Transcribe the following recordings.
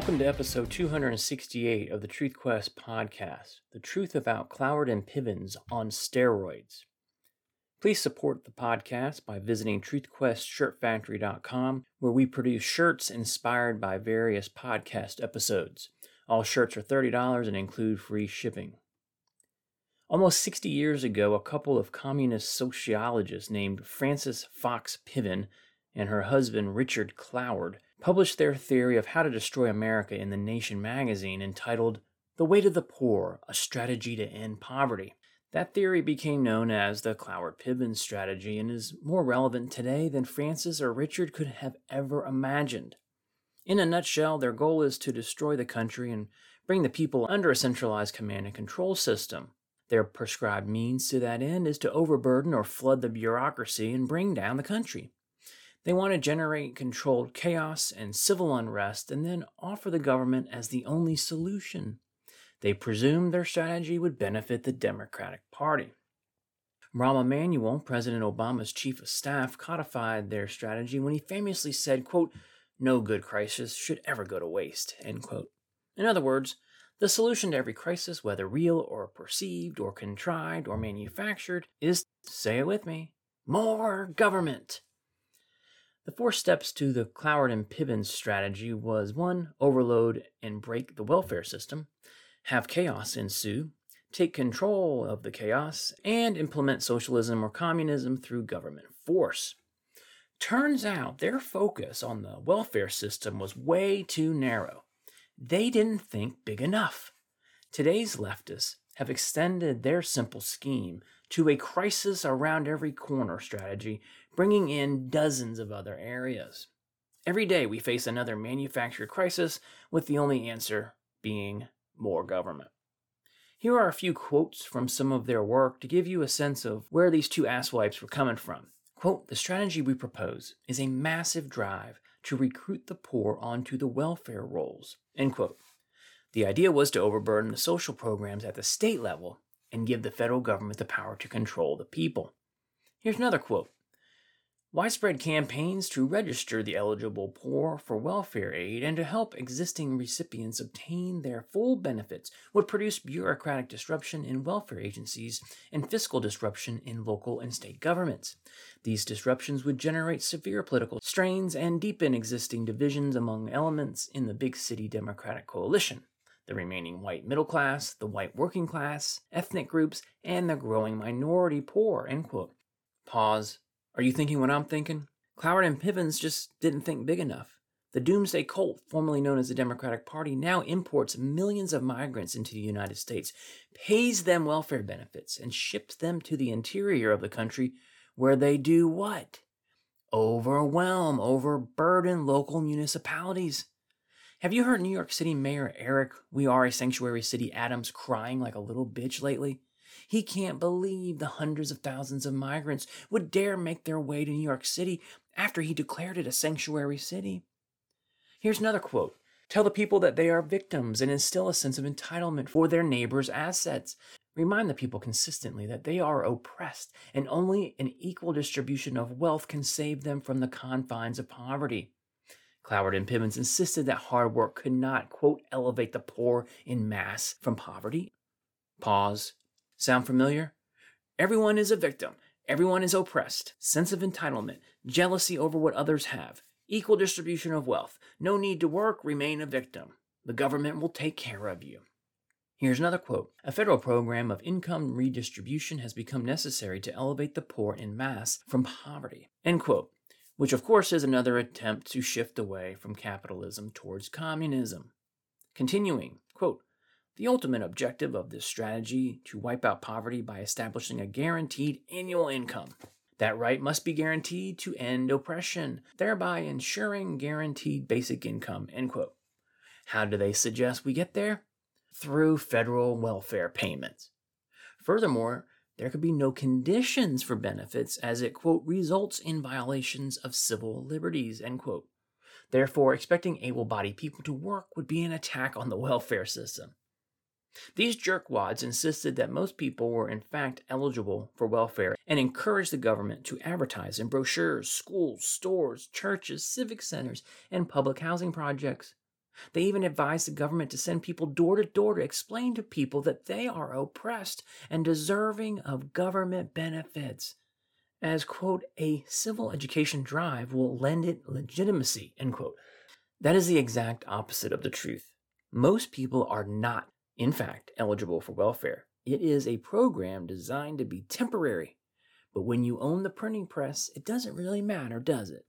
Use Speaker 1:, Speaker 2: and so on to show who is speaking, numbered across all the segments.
Speaker 1: Welcome to episode 268 of the Truth Quest podcast The Truth About Cloward and Pivens on Steroids. Please support the podcast by visiting truthquestshirtfactory.com, where we produce shirts inspired by various podcast episodes. All shirts are $30 and include free shipping. Almost 60 years ago, a couple of communist sociologists named Frances Fox Piven and her husband Richard Cloward published their theory of how to destroy America in the Nation magazine entitled The Weight of the Poor A Strategy to End Poverty. That theory became known as the Cloward Piven strategy and is more relevant today than Frances or Richard could have ever imagined. In a nutshell, their goal is to destroy the country and bring the people under a centralized command and control system. Their prescribed means to that end is to overburden or flood the bureaucracy and bring down the country. They want to generate controlled chaos and civil unrest and then offer the government as the only solution. They presumed their strategy would benefit the Democratic Party. Rahm Emanuel, President Obama's chief of staff, codified their strategy when he famously said, quote, no good crisis should ever go to waste, end quote. In other words, the solution to every crisis, whether real or perceived or contrived or manufactured, is, say it with me, more government. The four steps to the Cloward and Piven strategy was 1. Overload and break the welfare system, have chaos ensue, take control of the chaos, and implement socialism or communism through government force. Turns out their focus on the welfare system was way too narrow. They didn't think big enough. Today's leftists have extended their simple scheme to a crisis around every corner strategy bringing in dozens of other areas. Every day we face another manufactured crisis, with the only answer being more government. Here are a few quotes from some of their work to give you a sense of where these two asswipes were coming from. Quote, the strategy we propose is a massive drive to recruit the poor onto the welfare rolls. End quote. The idea was to overburden the social programs at the state level and give the federal government the power to control the people. Here's another quote Widespread campaigns to register the eligible poor for welfare aid and to help existing recipients obtain their full benefits would produce bureaucratic disruption in welfare agencies and fiscal disruption in local and state governments. These disruptions would generate severe political strains and deepen existing divisions among elements in the big city Democratic coalition the remaining white middle class, the white working class, ethnic groups, and the growing minority poor. Pause are you thinking what I'm thinking? Cloward and Pivens just didn't think big enough. The Doomsday Cult, formerly known as the Democratic Party, now imports millions of migrants into the United States, pays them welfare benefits, and ships them to the interior of the country where they do what? Overwhelm, overburden local municipalities. Have you heard New York City Mayor Eric, We Are a Sanctuary City Adams, crying like a little bitch lately? He can't believe the hundreds of thousands of migrants would dare make their way to New York City after he declared it a sanctuary city. Here's another quote Tell the people that they are victims and instill a sense of entitlement for their neighbors' assets. Remind the people consistently that they are oppressed and only an equal distribution of wealth can save them from the confines of poverty. Cloward and Pivens insisted that hard work could not, quote, elevate the poor in mass from poverty. Pause. Sound familiar? Everyone is a victim. Everyone is oppressed. Sense of entitlement, jealousy over what others have, equal distribution of wealth. No need to work, remain a victim. The government will take care of you. Here's another quote A federal program of income redistribution has become necessary to elevate the poor in mass from poverty. End quote. Which, of course, is another attempt to shift away from capitalism towards communism. Continuing, quote, the ultimate objective of this strategy to wipe out poverty by establishing a guaranteed annual income. That right must be guaranteed to end oppression, thereby ensuring guaranteed basic income. End quote. How do they suggest we get there? Through federal welfare payments. Furthermore, there could be no conditions for benefits as it, quote, results in violations of civil liberties, end quote. Therefore, expecting able bodied people to work would be an attack on the welfare system. These jerkwads insisted that most people were in fact eligible for welfare and encouraged the government to advertise in brochures, schools, stores, churches, civic centers, and public housing projects. They even advised the government to send people door to door to explain to people that they are oppressed and deserving of government benefits. As, quote, a civil education drive will lend it legitimacy, end quote. That is the exact opposite of the truth. Most people are not, in fact, eligible for welfare. It is a program designed to be temporary. But when you own the printing press, it doesn't really matter, does it?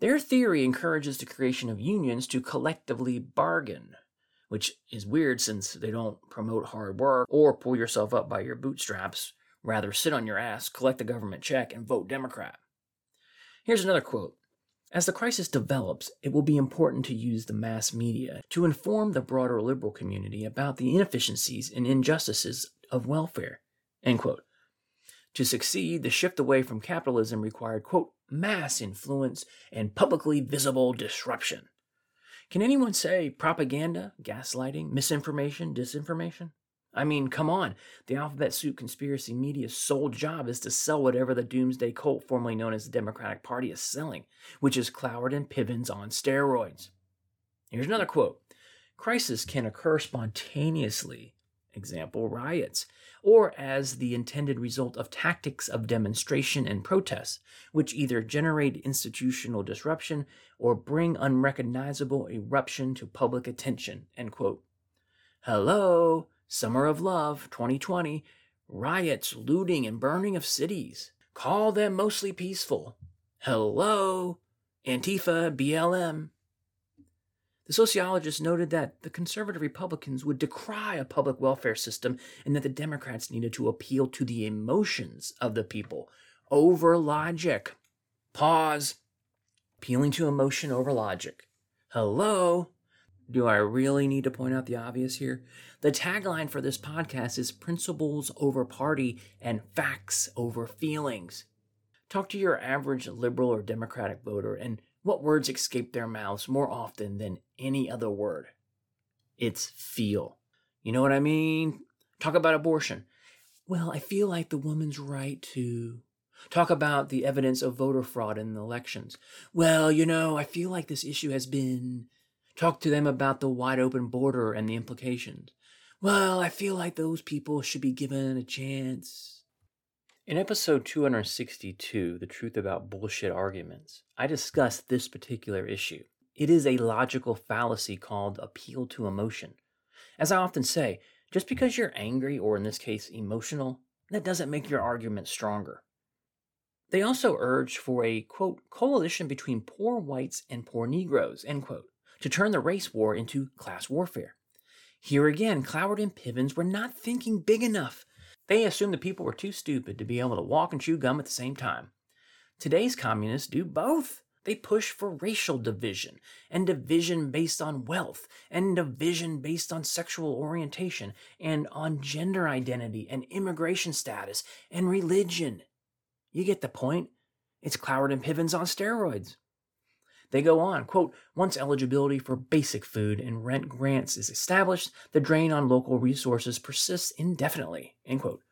Speaker 1: Their theory encourages the creation of unions to collectively bargain, which is weird since they don't promote hard work or pull yourself up by your bootstraps. Rather, sit on your ass, collect a government check, and vote Democrat. Here's another quote As the crisis develops, it will be important to use the mass media to inform the broader liberal community about the inefficiencies and injustices of welfare. To succeed, the shift away from capitalism required, quote, mass influence and publicly visible disruption. Can anyone say propaganda, gaslighting, misinformation, disinformation? I mean, come on. The alphabet soup conspiracy media's sole job is to sell whatever the doomsday cult formerly known as the Democratic Party is selling, which is Cloward and Pivens on steroids. Here's another quote Crisis can occur spontaneously, example, riots, or as the intended result of tactics of demonstration and protest, which either generate institutional disruption or bring unrecognizable eruption to public attention. End quote. Hello, Summer of Love 2020, riots, looting, and burning of cities. Call them mostly peaceful. Hello, Antifa, BLM. The sociologist noted that the conservative Republicans would decry a public welfare system and that the Democrats needed to appeal to the emotions of the people over logic. Pause. Appealing to emotion over logic. Hello? Do I really need to point out the obvious here? The tagline for this podcast is Principles over Party and Facts over Feelings. Talk to your average liberal or Democratic voter and what words escape their mouths more often than any other word? It's feel. You know what I mean? Talk about abortion. Well, I feel like the woman's right to. Talk about the evidence of voter fraud in the elections. Well, you know, I feel like this issue has been. Talk to them about the wide open border and the implications. Well, I feel like those people should be given a chance. In episode 262, The Truth About Bullshit Arguments, I discussed this particular issue. It is a logical fallacy called appeal to emotion. As I often say, just because you're angry, or in this case, emotional, that doesn't make your argument stronger. They also urge for a, quote, coalition between poor whites and poor Negroes, end quote, to turn the race war into class warfare. Here again, Cloward and Pivens were not thinking big enough. They assumed the people were too stupid to be able to walk and chew gum at the same time. Today's communists do both. They push for racial division, and division based on wealth, and division based on sexual orientation, and on gender identity, and immigration status, and religion. You get the point. It's Cloward and Pivens on steroids. They go on, quote, once eligibility for basic food and rent grants is established, the drain on local resources persists indefinitely, end quote.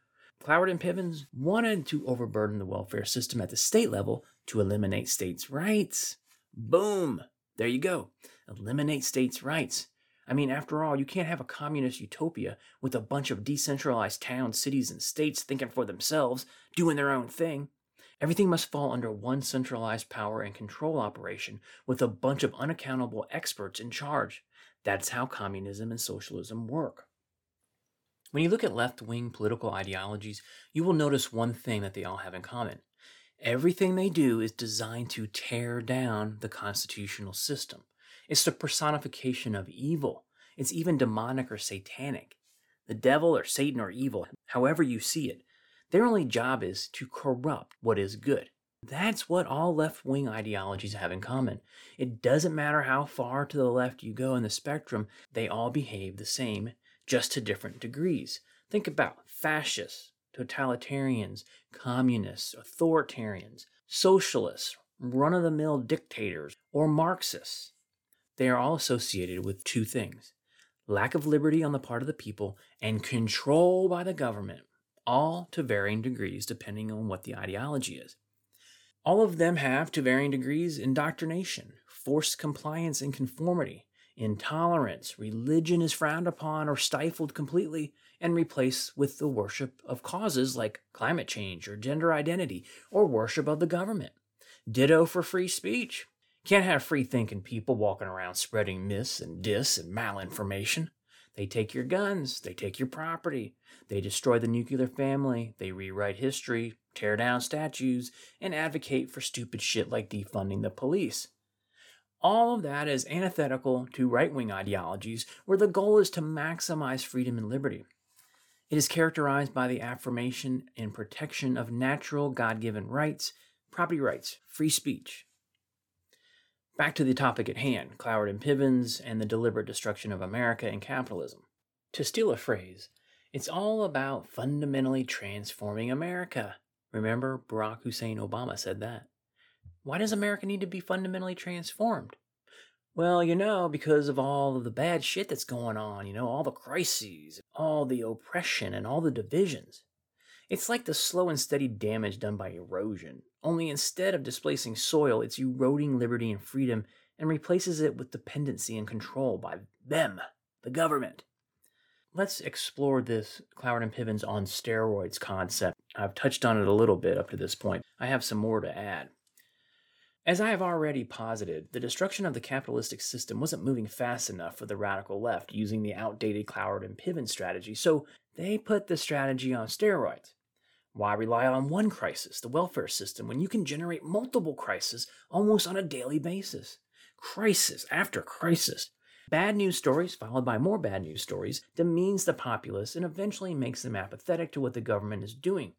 Speaker 1: Cloward and Pivens wanted to overburden the welfare system at the state level to eliminate states' rights. Boom! There you go. Eliminate states' rights. I mean, after all, you can't have a communist utopia with a bunch of decentralized towns, cities, and states thinking for themselves, doing their own thing. Everything must fall under one centralized power and control operation with a bunch of unaccountable experts in charge. That's how communism and socialism work. When you look at left wing political ideologies, you will notice one thing that they all have in common. Everything they do is designed to tear down the constitutional system. It's the personification of evil. It's even demonic or satanic. The devil or Satan or evil, however you see it, their only job is to corrupt what is good. That's what all left wing ideologies have in common. It doesn't matter how far to the left you go in the spectrum, they all behave the same, just to different degrees. Think about fascists, totalitarians, communists, authoritarians, socialists, run of the mill dictators, or Marxists. They are all associated with two things lack of liberty on the part of the people and control by the government all to varying degrees depending on what the ideology is. All of them have, to varying degrees, indoctrination, forced compliance and conformity, intolerance, religion is frowned upon or stifled completely and replaced with the worship of causes like climate change or gender identity or worship of the government. Ditto for free speech. Can't have free thinking people walking around spreading myths and dis and malinformation. They take your guns, they take your property, they destroy the nuclear family, they rewrite history, tear down statues, and advocate for stupid shit like defunding the police. All of that is antithetical to right wing ideologies where the goal is to maximize freedom and liberty. It is characterized by the affirmation and protection of natural God given rights, property rights, free speech. Back to the topic at hand Cloward and Pivens and the deliberate destruction of America and capitalism. To steal a phrase, it's all about fundamentally transforming America. Remember, Barack Hussein Obama said that. Why does America need to be fundamentally transformed? Well, you know, because of all of the bad shit that's going on, you know, all the crises, all the oppression, and all the divisions. It's like the slow and steady damage done by erosion, only instead of displacing soil, it's eroding liberty and freedom and replaces it with dependency and control by them, the government. Let's explore this Cloward and Pivens on steroids concept. I've touched on it a little bit up to this point. I have some more to add. As I have already posited, the destruction of the capitalistic system wasn't moving fast enough for the radical left using the outdated Cloward and Piven strategy, so they put the strategy on steroids. Why rely on one crisis, the welfare system, when you can generate multiple crises almost on a daily basis? Crisis after crisis. Bad news stories, followed by more bad news stories, demeans the populace and eventually makes them apathetic to what the government is doing.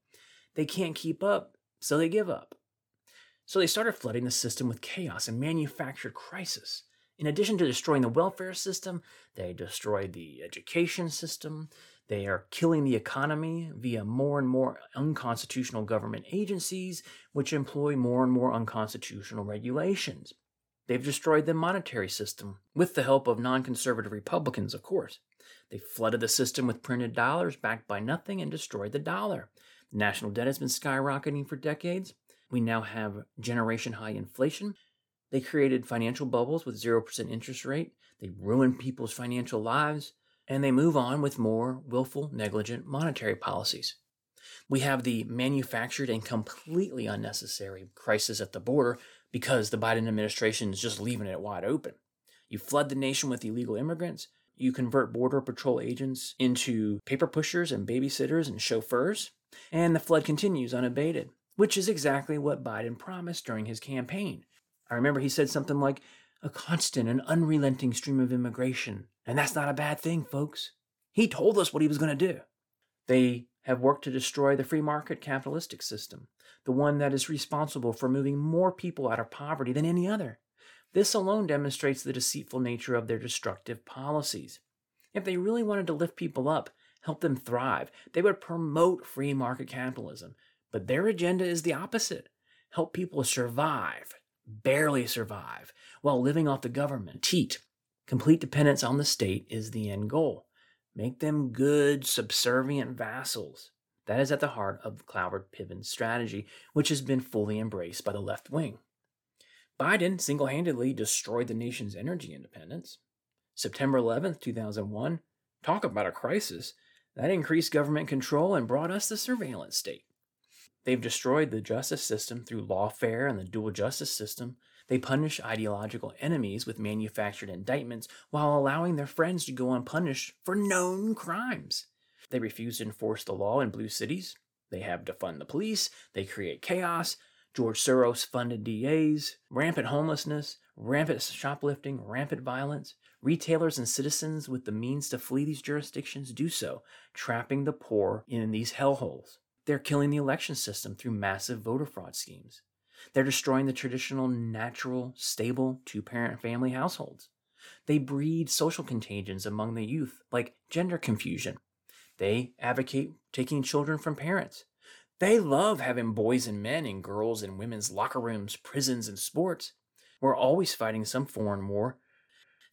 Speaker 1: They can't keep up, so they give up. So they started flooding the system with chaos and manufactured crisis. In addition to destroying the welfare system, they destroyed the education system. They are killing the economy via more and more unconstitutional government agencies, which employ more and more unconstitutional regulations. They've destroyed the monetary system, with the help of non conservative Republicans, of course. They flooded the system with printed dollars backed by nothing and destroyed the dollar. The national debt has been skyrocketing for decades. We now have generation high inflation. They created financial bubbles with 0% interest rate. They ruined people's financial lives. And they move on with more willful, negligent monetary policies. We have the manufactured and completely unnecessary crisis at the border because the Biden administration is just leaving it wide open. You flood the nation with illegal immigrants. You convert Border Patrol agents into paper pushers and babysitters and chauffeurs. And the flood continues unabated which is exactly what Biden promised during his campaign. I remember he said something like, a constant and unrelenting stream of immigration. And that's not a bad thing, folks. He told us what he was going to do. They have worked to destroy the free market capitalistic system, the one that is responsible for moving more people out of poverty than any other. This alone demonstrates the deceitful nature of their destructive policies. If they really wanted to lift people up, help them thrive, they would promote free market capitalism, but their agenda is the opposite help people survive, barely survive, while living off the government. Teat. Complete dependence on the state is the end goal. Make them good, subservient vassals. That is at the heart of Cloward Piven's strategy, which has been fully embraced by the left wing. Biden single handedly destroyed the nation's energy independence. September 11th, 2001, talk about a crisis. That increased government control and brought us the surveillance state. They've destroyed the justice system through lawfare and the dual justice system. They punish ideological enemies with manufactured indictments while allowing their friends to go unpunished for known crimes. They refuse to enforce the law in blue cities. They have defund the police. They create chaos. George Soros funded DAs, rampant homelessness, rampant shoplifting, rampant violence. Retailers and citizens with the means to flee these jurisdictions do so, trapping the poor in these hellholes. They're killing the election system through massive voter fraud schemes. They're destroying the traditional, natural, stable two parent family households. They breed social contagions among the youth, like gender confusion. They advocate taking children from parents. They love having boys and men and girls in women's locker rooms, prisons, and sports. We're always fighting some foreign war.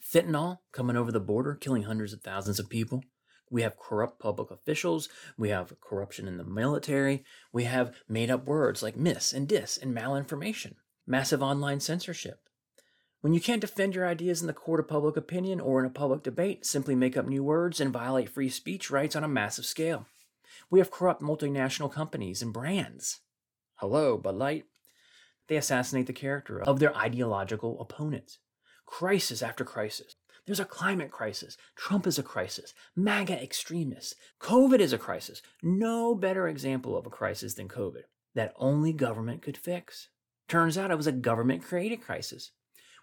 Speaker 1: Fentanyl coming over the border, killing hundreds of thousands of people. We have corrupt public officials. We have corruption in the military. We have made up words like mis and dis and malinformation, massive online censorship. When you can't defend your ideas in the court of public opinion or in a public debate, simply make up new words and violate free speech rights on a massive scale. We have corrupt multinational companies and brands. Hello, Bud Light. They assassinate the character of their ideological opponents. Crisis after crisis. There's a climate crisis. Trump is a crisis. MAGA extremists. COVID is a crisis. No better example of a crisis than COVID that only government could fix. Turns out it was a government created crisis.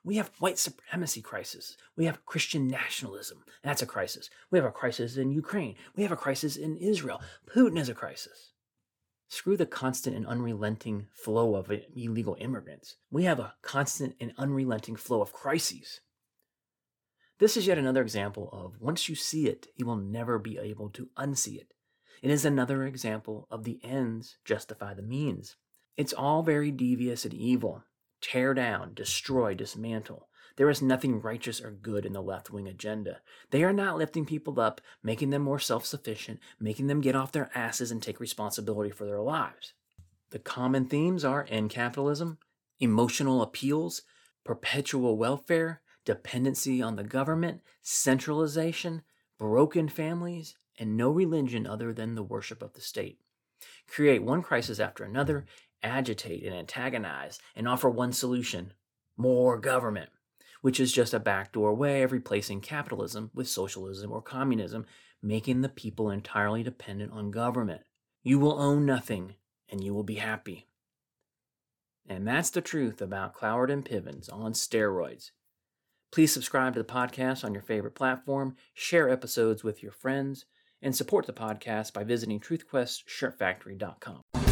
Speaker 1: We have white supremacy crisis. We have Christian nationalism. That's a crisis. We have a crisis in Ukraine. We have a crisis in Israel. Putin is a crisis. Screw the constant and unrelenting flow of illegal immigrants. We have a constant and unrelenting flow of crises. This is yet another example of once you see it, you will never be able to unsee it. It is another example of the ends justify the means. It's all very devious and evil, tear down, destroy, dismantle. There is nothing righteous or good in the left wing agenda. They are not lifting people up, making them more self sufficient, making them get off their asses and take responsibility for their lives. The common themes are end capitalism, emotional appeals, perpetual welfare, dependency on the government, centralization, broken families, and no religion other than the worship of the state. Create one crisis after another agitate and antagonize and offer one solution more government, which is just a backdoor way of replacing capitalism with socialism or communism, making the people entirely dependent on government. You will own nothing and you will be happy. And that's the truth about Cloward and Pivens on steroids. Please subscribe to the podcast on your favorite platform, share episodes with your friends, and support the podcast by visiting truthquestshirtfactory.com.